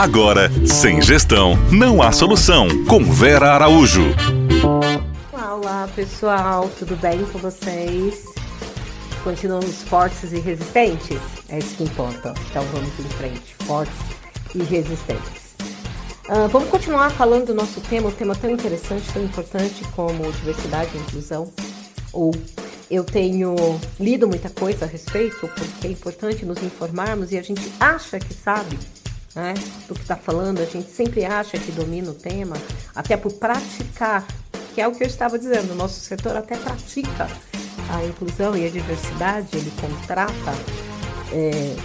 Agora, sem gestão, não há solução. Com Vera Araújo. Olá, pessoal, tudo bem com vocês? Continuamos fortes e resistentes? É isso que importa. Então vamos em frente, fortes e resistentes. Uh, vamos continuar falando do nosso tema, um tema tão interessante, tão importante como diversidade e inclusão. Ou eu tenho lido muita coisa a respeito, porque é importante nos informarmos e a gente acha que sabe, né, do que está falando, a gente sempre acha que domina o tema, até por praticar, que é o que eu estava dizendo, o nosso setor até pratica a inclusão e a diversidade, ele contrata é,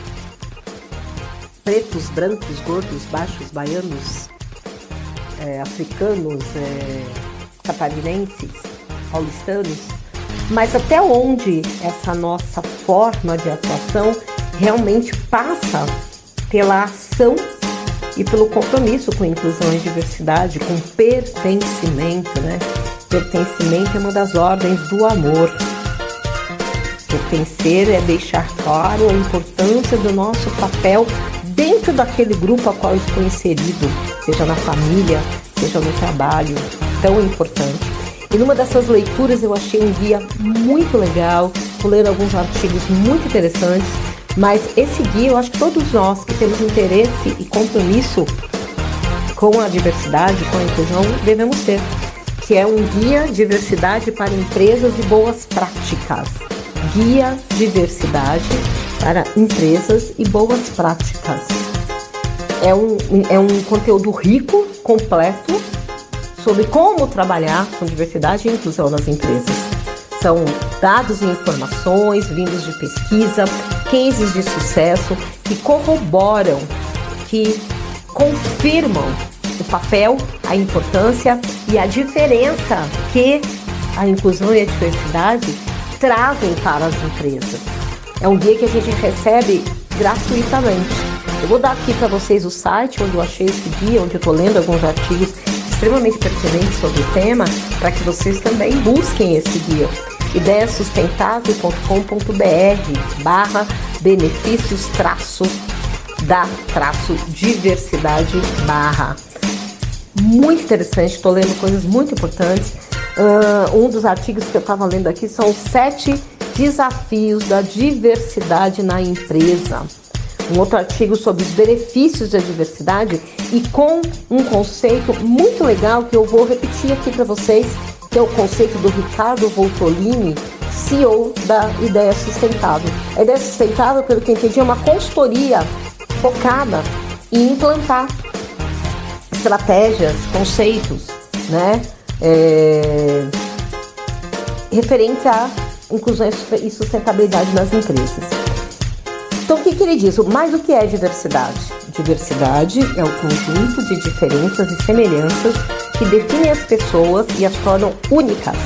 pretos, brancos, gordos, baixos, baianos, é, africanos, é, catarinenses, paulistanos, mas até onde essa nossa forma de atuação realmente passa pela ação e pelo compromisso com inclusão e diversidade, com pertencimento, né? Pertencimento é uma das ordens do amor. Pertencer é deixar claro a importância do nosso papel dentro daquele grupo a qual estou inserido, seja na família, seja no trabalho, tão importante. E numa dessas leituras eu achei um guia muito legal, vou ler alguns artigos muito interessantes mas esse guia, eu acho que todos nós que temos interesse e compromisso com a diversidade, com a inclusão, devemos ter, que é um guia diversidade para empresas e boas práticas. Guia diversidade para empresas e boas práticas. É um, é um conteúdo rico, completo, sobre como trabalhar com diversidade e inclusão nas empresas. São dados e informações vindos de pesquisa, cases de sucesso que corroboram, que confirmam o papel, a importância e a diferença que a inclusão e a diversidade trazem para as empresas. É um guia que a gente recebe gratuitamente. Eu vou dar aqui para vocês o site onde eu achei esse guia, onde eu estou lendo alguns artigos extremamente pertinentes sobre o tema, para que vocês também busquem esse guia ideiasustentável.com.br barra benefícios traço da traço diversidade barra. Muito interessante, estou lendo coisas muito importantes. Uh, um dos artigos que eu estava lendo aqui são os sete desafios da diversidade na empresa. Um outro artigo sobre os benefícios da diversidade e com um conceito muito legal que eu vou repetir aqui para vocês que é o conceito do Ricardo Voltolini, CEO da Ideia Sustentável. A Ideia Sustentável, pelo que eu entendi, é uma consultoria focada em implantar estratégias, conceitos, né? É, referente à inclusão e sustentabilidade nas empresas. Então, o que, que ele diz? Mais o que é diversidade? Diversidade é o conjunto de diferenças e semelhanças que definem as pessoas e as tornam únicas,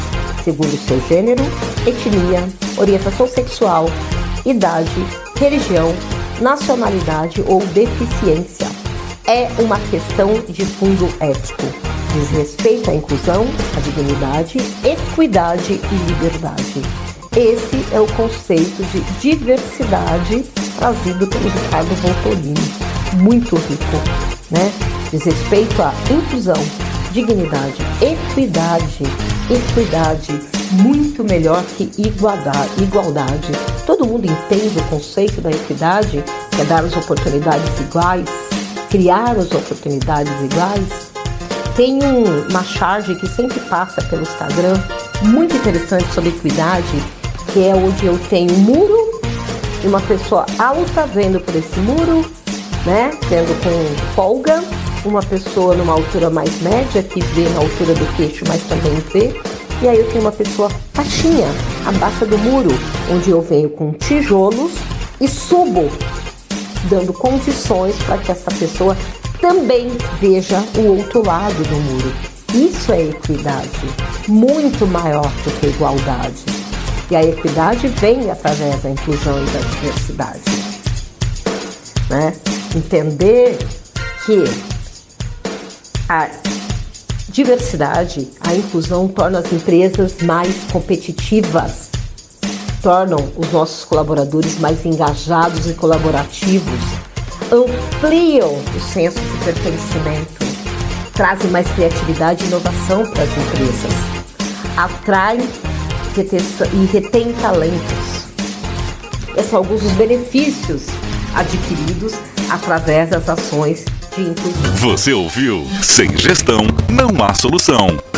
segundo seu gênero, etnia, orientação sexual, idade, religião, nacionalidade ou deficiência. É uma questão de fundo ético. Diz respeito à inclusão, à dignidade, equidade e liberdade. Esse é o conceito de diversidade trazido pelo Ricardo Voltolini. Muito rico, né? Diz respeito à inclusão, dignidade, equidade, equidade muito melhor que igualdade. Todo mundo entende o conceito da equidade, que é dar as oportunidades iguais, criar as oportunidades iguais. Tem um, uma charge que sempre passa pelo Instagram, muito interessante sobre equidade, que é onde eu tenho um muro e uma pessoa alta vendo por esse muro, né, vendo com folga, uma pessoa numa altura mais média, que vê na altura do queixo, mas também vê. E aí eu tenho uma pessoa baixinha, abaixo do muro, onde eu venho com tijolos e subo, dando condições para que essa pessoa também veja o outro lado do muro. Isso é equidade, muito maior do que igualdade. E a equidade vem através da inclusão e da diversidade. Né? Entender que a diversidade, a inclusão torna as empresas mais competitivas, tornam os nossos colaboradores mais engajados e colaborativos. ampliam o senso de pertencimento, trazem mais criatividade e inovação para as empresas, atraem e retêm talentos. Esses são alguns dos benefícios adquiridos através das ações. Você ouviu? Sem gestão, não há solução.